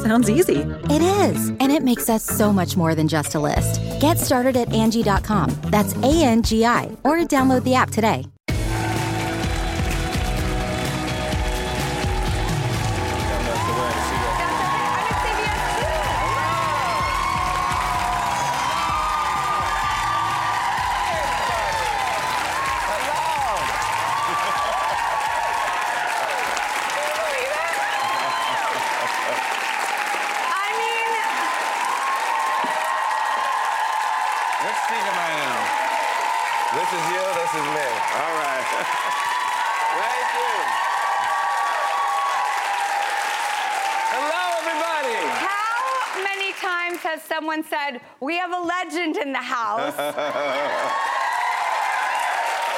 Sounds easy. It is, and it makes us so much more than just a list. Get started at Angie.com. That's A N G I, or download the app today. Someone said, We have a legend in the house?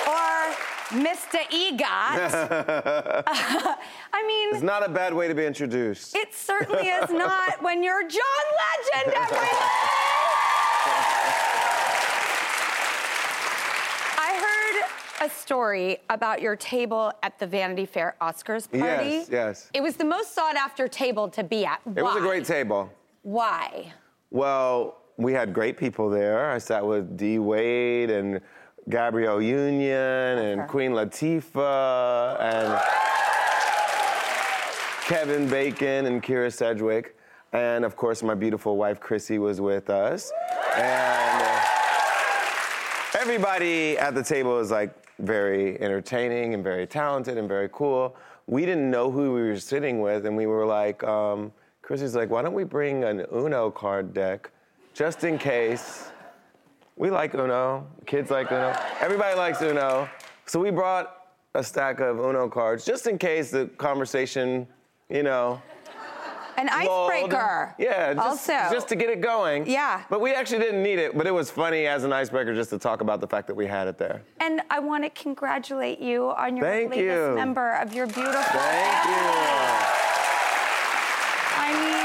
or Mr. EGOT. I mean, It's not a bad way to be introduced. it certainly is not when you're John Legend, everybody. I heard a story about your table at the Vanity Fair Oscars party. Yes, yes. It was the most sought after table to be at. It was a great table. Why? Well, we had great people there. I sat with D. Wade and Gabrielle Union and her. Queen Latifah and Kevin Bacon and Kyra Sedgwick. And of course, my beautiful wife Chrissy was with us. And uh, everybody at the table was like very entertaining and very talented and very cool. We didn't know who we were sitting with, and we were like, um, Chrissy's like, why don't we bring an Uno card deck just in case? We like Uno. Kids like Uno. Everybody likes Uno. So we brought a stack of Uno cards just in case the conversation, you know, An icebreaker. Yeah, just, also. just to get it going. Yeah. But we actually didn't need it, but it was funny as an icebreaker just to talk about the fact that we had it there. And I want to congratulate you on your Thank latest you. member of your beautiful. Thank you. I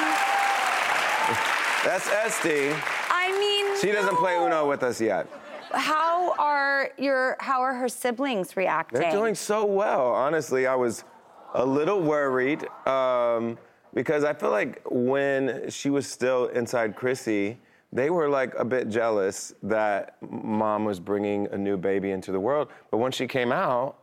That's Esti. I mean. She doesn't play. Uno with us yet. How are your How are her siblings reacting? They're doing so well. Honestly, I was a little worried um, because I feel like when she was still inside Chrissy, they were like a bit jealous that mom was bringing a new baby into the world. But when she came out,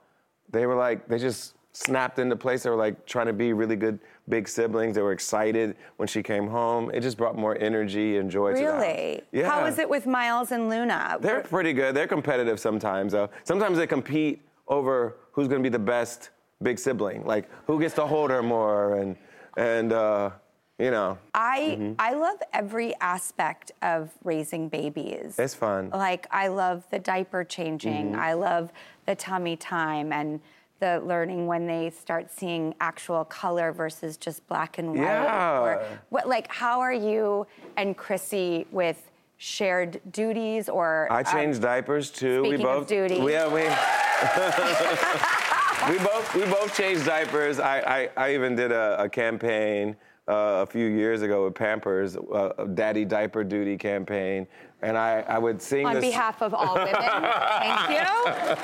they were like, they just snapped into place. They were like trying to be really good big siblings. They were excited when she came home. It just brought more energy and joy to the house. Really? Yeah. How is it with Miles and Luna? They're pretty good. They're competitive sometimes, though. Sometimes they compete over who's going to be the best big sibling, like who gets to hold her more, and and uh, you know, I Mm-hmm. I love every aspect of raising babies. it's fun. Like I love the diaper changing. Mm-hmm. I love the tummy time and the learning when they start seeing actual color versus just black and white. Yeah. Or what like how are you and Chrissy with shared duties or I um, change diapers too. we both. duty. Yeah, we. we both we both changed diapers. I I, I even did a, a campaign uh, a few years ago with Pampers, uh, Daddy Diaper Duty campaign, and I, I would sing On this. behalf of all women, thank you.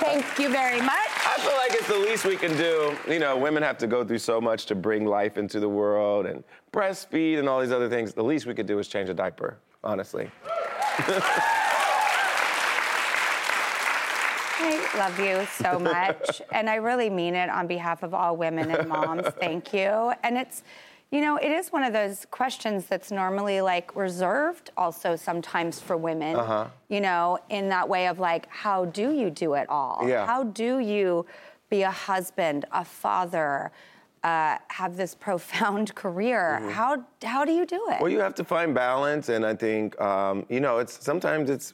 Thank you very much. I feel like it's the least we can do. You know, women have to go through so much to bring life into the world and breastfeed and all these other things. The least we could do is change a diaper, honestly. I love you so much. and I really mean it on behalf of all women and moms. Thank you. And it's, you know, it is one of those questions that's normally like reserved also sometimes for women, Uh-huh. you know, in that way of like, how do you do it all? Yeah. How do you be a husband, a father, uh, have this profound career? How, how do you do it? Mm-hmm. Well, you have to find balance, and I think um, you know it's sometimes it's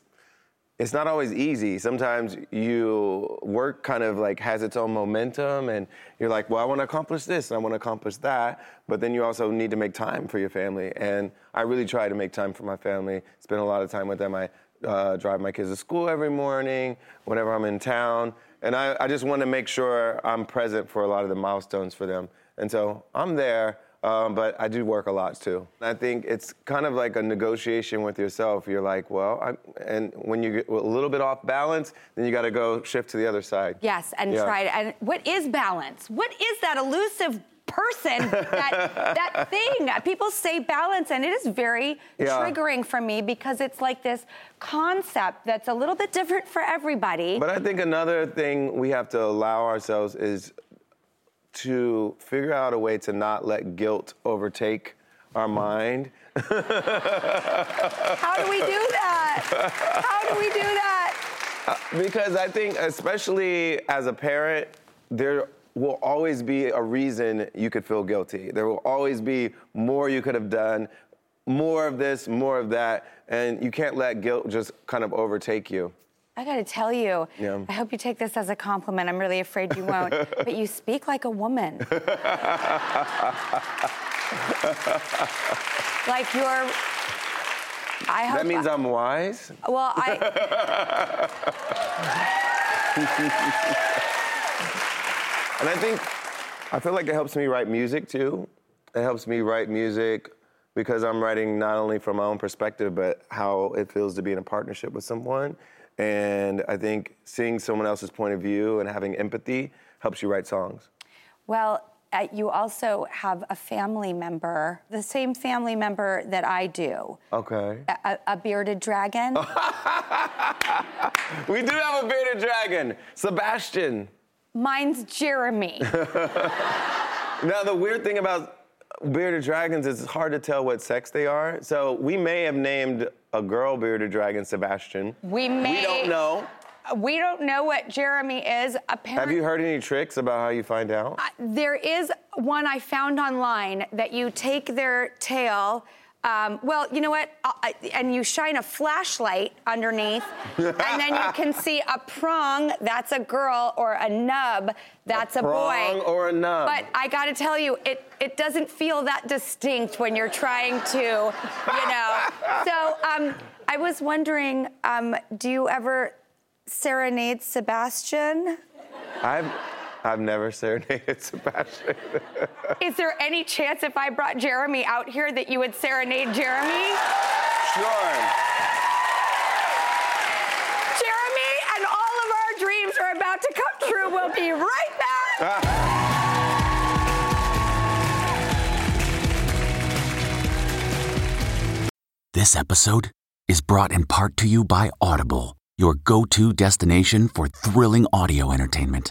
it's not always easy. Sometimes you work kind of like has its own momentum, and you're like, well, I want to accomplish this and I want to accomplish that, but then you also need to make time for your family. And I really try to make time for my family. Spend a lot of time with them. I uh, drive my kids to school every morning whenever I'm in town, and I, I just want to make sure I'm present for a lot of the milestones for them. And so I'm there. Um, but I do work a lot too. I think it's kind of like a negotiation with yourself. You're like, well, I'm, and when you get a little bit off balance, then you got to go shift to the other side. Yes, and Yeah. try to. And what is balance? What is that elusive person? that that thing? People say balance, and it is very Yeah. triggering for me because it's like this concept that's a little bit different for everybody. But I think another thing we have to allow ourselves is to figure out a way to not let guilt overtake our mind. How do we do that? How do we do that? Uh, because I think, especially as a parent, there will always be a reason you could feel guilty. There will always be more you could have done, more of this, more of that, and you can't let guilt just kind of overtake you. I got to tell you, Yeah. I hope you take this as a compliment. I'm really afraid you won't. but you speak like a woman. like you're. I hope. That means I'm wise. Well, I. And I think, I feel like it helps me write music too. It helps me write music because I'm writing not only from my own perspective, but how it feels to be in a partnership with someone. And I think seeing someone else's point of view and having empathy helps you write songs. Well, uh, you also have a family member, the same family member that I do, Okay. a, a bearded dragon. We do have a bearded dragon, Sebastian. Mine's Jeremy. Now, the weird thing about bearded dragons is it's hard to tell what sex they are. So we may have named a girl bearded dragon Sebastian. We may. We don't know. We don't know what Jeremy is. Apparently, have you heard any tricks about how you find out? Uh, there is one I found online that you take their tail. Um, well, you know what? I- and you shine a flashlight underneath, and then you can see a prong. That's a girl, or a nub. That's a, boy prong boy. or a nub. But I got to tell you, it it doesn't feel that distinct when you're trying to, you know. So um, I was wondering, um, do you ever serenade Sebastian? I've I've never serenaded Sebastian. Is there any chance if I brought Jeremy out here that you would serenade Jeremy? sure. Jeremy and all of our dreams are about to come true. We'll be right back. Ah. This episode is brought in part to you by Audible, your go to destination for thrilling audio entertainment.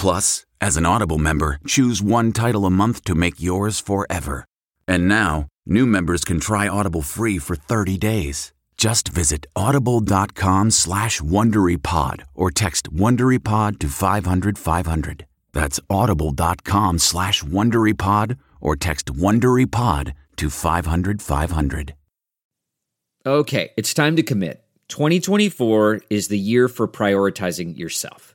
Plus, as an Audible member, choose one title a month to make yours forever. And now, new members can try Audible free for 30 days. Just visit audible.com slash WonderyPod or text WonderyPod to 500 500. That's audible.com slash WonderyPod or text WonderyPod to 500 500. Okay, it's time to commit. 2024 is the year for prioritizing yourself.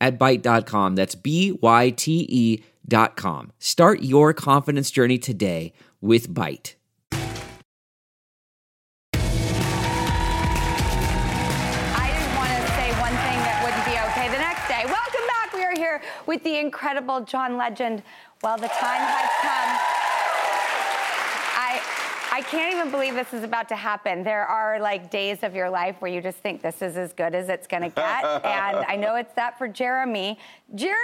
at Byte.com. That's B Y T E dot com. Start your confidence journey today with Byte. I didn't want to say one thing that wouldn't be okay the next day. Welcome back. We are here with the incredible John Legend. Well, the time has come. I can't even believe this is about to happen. There are like days of your life where you just think this is as good as it's gonna get. and I know it's that for Jeremy. Jeremy!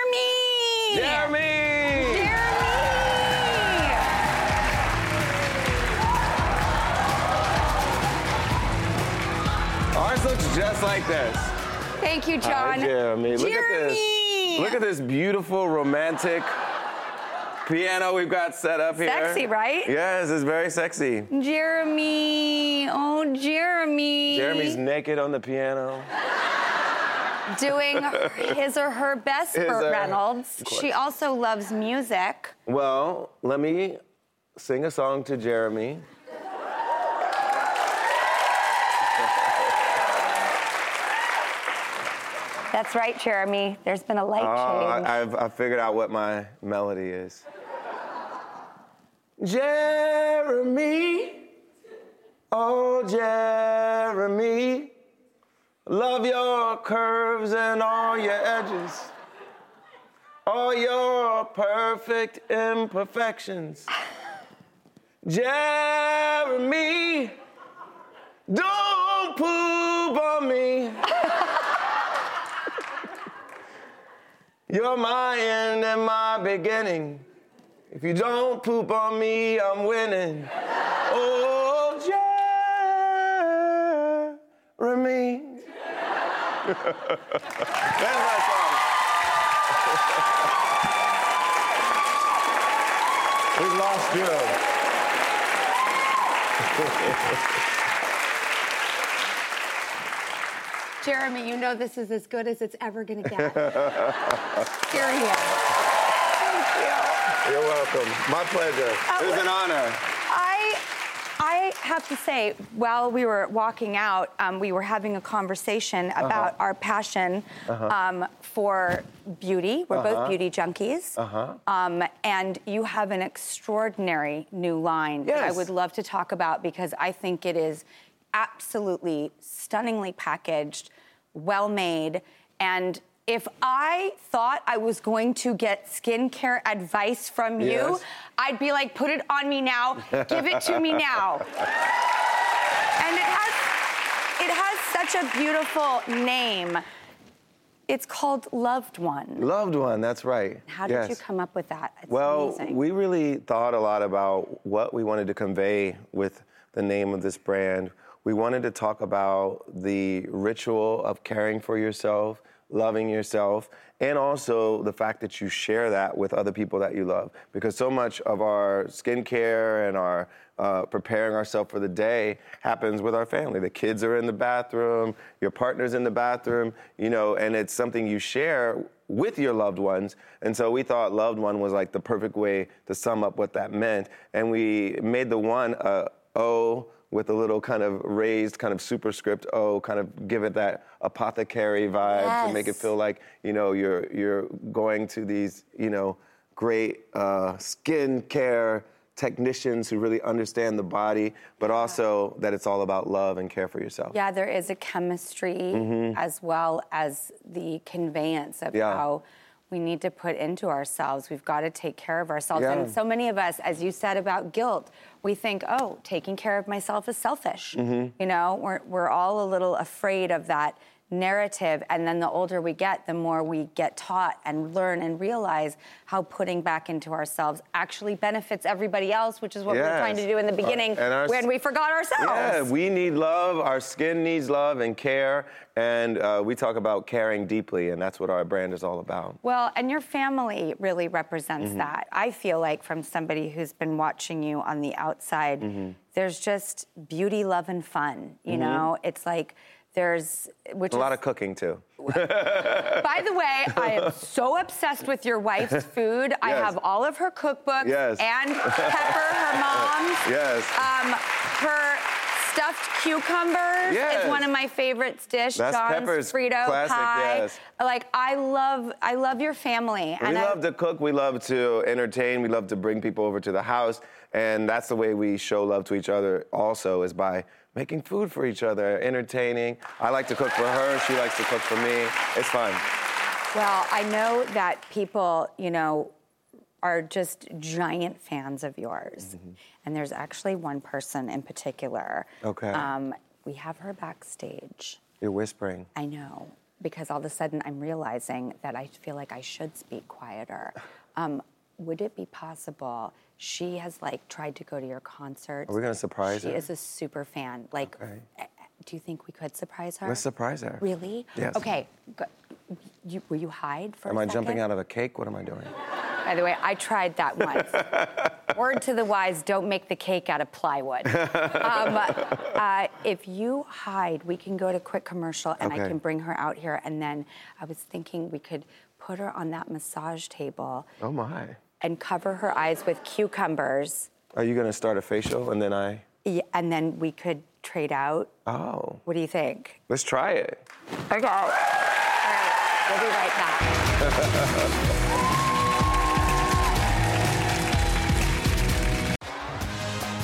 Jeremy! Jeremy! Ours looks just like this. Thank you, Hi, John. Jeremy. Look at this. Look at this beautiful romantic piano we've got set up here. Sexy, right? Yes, it's very sexy. Jeremy. Oh, Jeremy. Jeremy's naked on the piano. doing his or her best, His Burt Reynolds. She also loves music. Well, let me sing a song to Jeremy. That's right, Jeremy. There's been a light Oh, change. I've, I figured out what my melody is. Jeremy, oh Jeremy, love your curves and all your edges, all your perfect imperfections. Jeremy, don't poop on me. You're my end and my beginning. If you don't poop on me, I'm winning. Oh, Jeremy. That's my song. we lost Joe. Jeremy, you know this is as good as it's ever gonna get. Here he is. You're welcome. My pleasure. It was an honor. I, I have to say, while we were walking out, um, we were having a conversation Uh-huh. about our passion um, for beauty. We're Uh-huh. both beauty junkies. Um, and you have an extraordinary new line that I Yes. would love to talk about because I think it is absolutely stunningly packaged, well made, and if I thought I was going to get skincare advice from you, Yes. I'd be like, put it on me now, give it to me now. And it has it has such a beautiful name. It's called Loved One. Loved one, that's right. How did Yes. you come up with that? It's Well, amazing. we really thought a lot about what we wanted to convey with the name of this brand. We wanted to talk about the ritual of caring for yourself, loving yourself, and also the fact that you share that with other people that you love. Because so much of our skincare and our uh, preparing ourselves for the day happens with our family. The kids are in the bathroom, your partner's in the bathroom, you know, and it's something you share with your loved ones. And so we thought loved one was like the perfect way to sum up what that meant. And we made the one uh, O with a little kind of raised kind of superscript O, kind of give it that apothecary vibe to make it feel like, you know, you're you're going to these, you know, great uh, skin care technicians who really understand the body, but also that it's all about love and care for yourself. Yeah, there is a chemistry as well as the conveyance of Mm-hmm. Yeah. how we need to put into ourselves. We've got to take care of ourselves. Yeah. And so many of us, as you said about guilt, we think, oh, taking care of myself is selfish. Mm-hmm. You know, we're, we're all a little afraid of that narrative. And then the older we get, the more we get taught and learn and realize how putting back into ourselves actually benefits everybody else, which is what we we're trying to do in the beginning Uh, our- when we forgot ourselves. Yeah, we need love. Our skin needs love and care. And uh, we talk about caring deeply, and that's what our brand is all about. Well, and your family really represents Mm-hmm. that. I feel like from somebody who's been watching you on the outside, Mm-hmm. there's just beauty, love, and fun. You know, it's like there's which A is, lot of cooking, too. By the way, I am so obsessed with your wife's food. I have all of her cookbooks Yes. and Pepper, her mom's. Yes. Um, her stuffed cucumbers Yes. is one of my favorites dish. That's John's Pepper's Frito classic, pie. yes. Like I love, I love your family. We and I- love to cook. We love to entertain. We love to bring people over to the house, and that's the way we show love to each other. Also, is by making food for each other, entertaining. I like to cook for her. She likes to cook for me. It's fun. Well, I know that people, you know, are just giant fans of yours. Mm-hmm. And there's actually one person in particular. Okay. Um, we have her backstage. You're whispering. I know, because all of a sudden I'm realizing that I feel like I should speak quieter. Um, would it be possible? She has like tried to go to your concerts. Are we gonna surprise she her? She is a super fan. Like, Okay. eh, eh, do you think we could surprise her? Let's surprise her. Really? Yes. Okay. Go, you, will you hide for Am I jumping out of a cake? What am I doing? By the way, I tried that once. Word to the wise: don't make the cake out of plywood. um, uh, if you hide, we can go to quick commercial, and I can bring her out here. And then I was thinking we could put her on that massage table Oh my. and cover her eyes with cucumbers, Are you gonna start a facial and then I? y- and then we could trade out. Oh, What do you think? let's try it. Okay. All right. We'll be right back.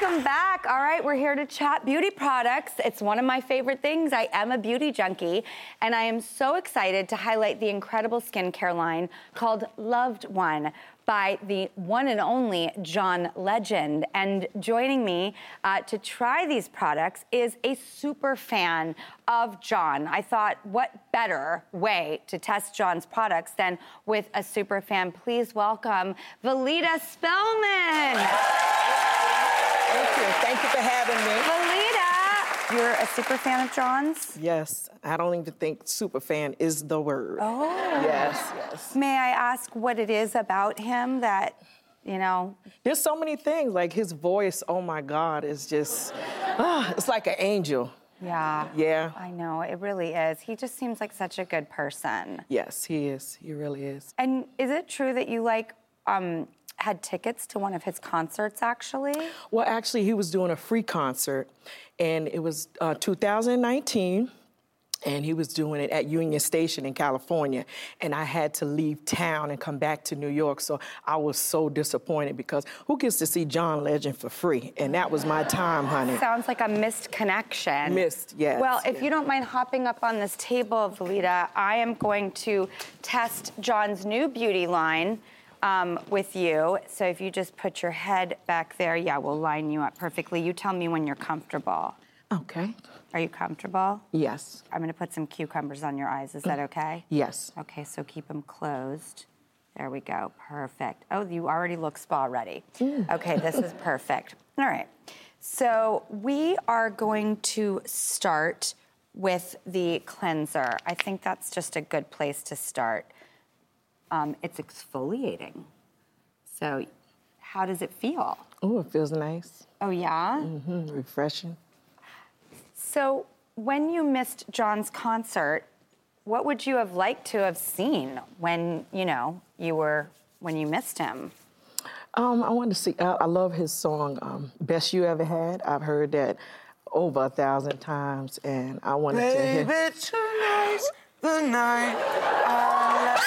Welcome back. All right, we're here to chat beauty products. It's one of my favorite things. I am a beauty junkie, and I am so excited to highlight the incredible skincare line called Loved One by the one and only John Legend. And joining me uh, to try these products is a super fan of John. I thought, what better way to test John's products than with a super fan? Please welcome Valita Spellman. Thank you. Thank you for having me. Valita, you're a super fan of John's? Yes, I don't even think super fan is the word. Oh. Yes, yes. May I ask what it is about him that, you know, There's so many things. Like his voice, oh my God, is just, ah, it's like an angel. yeah. Yeah. I know, it really is. He just seems like such a good person. Yes, he is. He really is. And is it true that you like um, had tickets to one of his concerts actually? Well, actually, he was doing a free concert, and it was uh, 2019. And he was doing it at Union Station in California. And I had to leave town and come back to New York. So I was so disappointed because who gets to see John Legend for free? And that was my time, honey. Sounds like a missed connection. Missed, yes, Well, if you don't mind hopping up on this table, Valita, I am going to test John's new beauty line um, with you. So if you just put your head back there, yeah, we'll line you up perfectly. You tell me when you're comfortable. Okay. Are you comfortable? Yes. I'm going to put some cucumbers on your eyes. Is that okay? Yes. Okay, so keep them closed. There we go. Perfect. Oh, you already look spa ready. Okay, this is perfect. All right. So we are going to start with the cleanser. I think that's just a good place to start. Um, it's exfoliating. So, how does it feel? Oh, it feels nice. Oh, yeah? Mm-hmm, Refreshing. So, when you missed John's concert, what would you have liked to have seen when, you know, you were, when you missed him? Um, I wanted to see. I, I love his song, um, "Best You Ever Had." I've heard that over a thousand times, and I wanted to. hear- Baby, tonight's the night I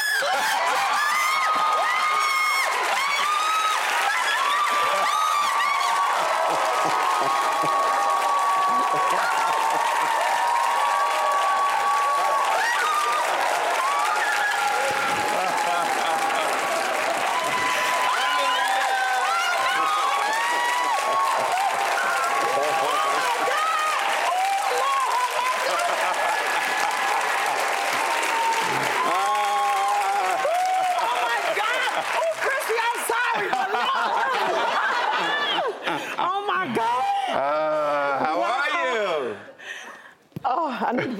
Oh my God! Uh, how are you? Oh, I need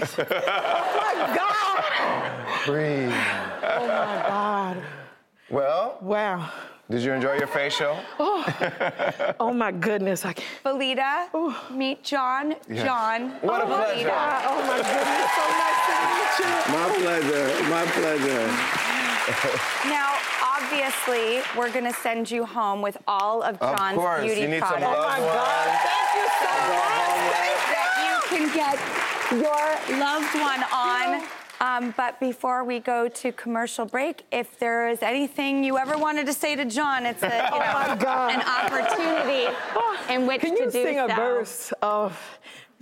paramedics. oh my God! Breathe. Oh my God! Well, Wow. did you enjoy your facial? Oh oh my goodness! I can't. Valita, meet John. Yeah. John. What a Valita. pleasure. Ah, oh my goodness! So nice to meet you. My pleasure. My pleasure. Now, obviously, we're going to send you home with all of Of John's course, beauty you need some products. love. Oh my God! Thank you so much. That you can get your loved one on. Um, but before we go to commercial break, if there is anything you ever wanted to say to John, it's a, you know, my God. an opportunity in which Can to you sing a verse of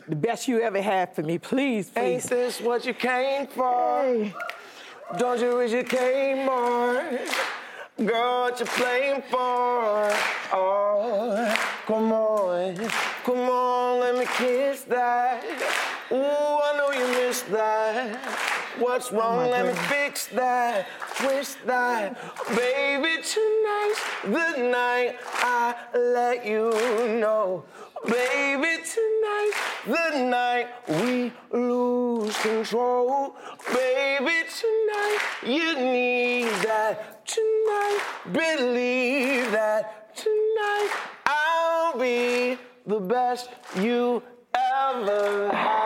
the best you ever had for me, please? Ain't please? this what you came for? Hey. Don't you wish you came more? Girl, what you playing for? Oh, come on, come on, let me kiss that. Ooh, I know you missed that. What's oh wrong? let me fix that. Twist that. Baby, tonight's the night I let you know. Baby, tonight, the night we lose control. Baby, tonight, you need that. Tonight, believe that. Tonight, I'll be the best you ever had.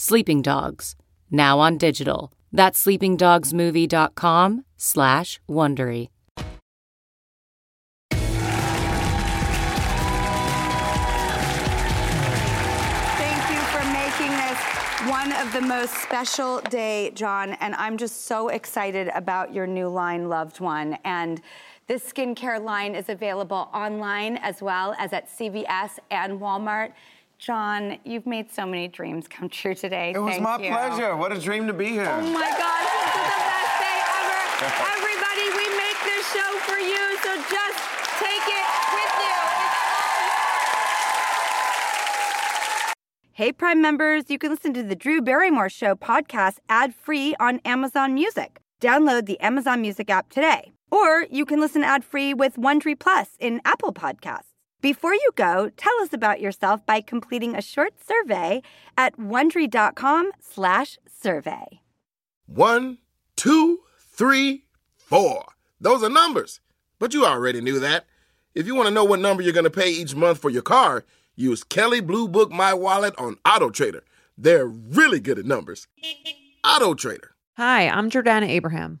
Sleeping Dogs, now on digital. That's sleepingdogsmovie.com slash Wondery. Thank you for making this one of the most special day, John, and I'm just so excited about your new line, Loved One. And this skincare line is available online as well as at CVS and Walmart. John, you've made so many dreams come true today. It was Thank my you. pleasure. What a dream to be here. Oh my gosh, this is the best day ever. Everybody, we make this show for you, so just take it with you. Hey, Prime members, you can listen to the Drew Barrymore Show podcast ad free on Amazon Music. Download the Amazon Music app today. Or you can listen ad free with Wondery Plus in Apple Podcasts. Before you go, tell us about yourself by completing a short survey at wondery.com/slash survey. One, two, three, four. Those are numbers. But you already knew that. If you want to know what number you're going to pay each month for your car, use Kelley Blue Book My Wallet on Auto Trader. They're really good at numbers. Auto Trader. Hi, I'm Jordana Abraham.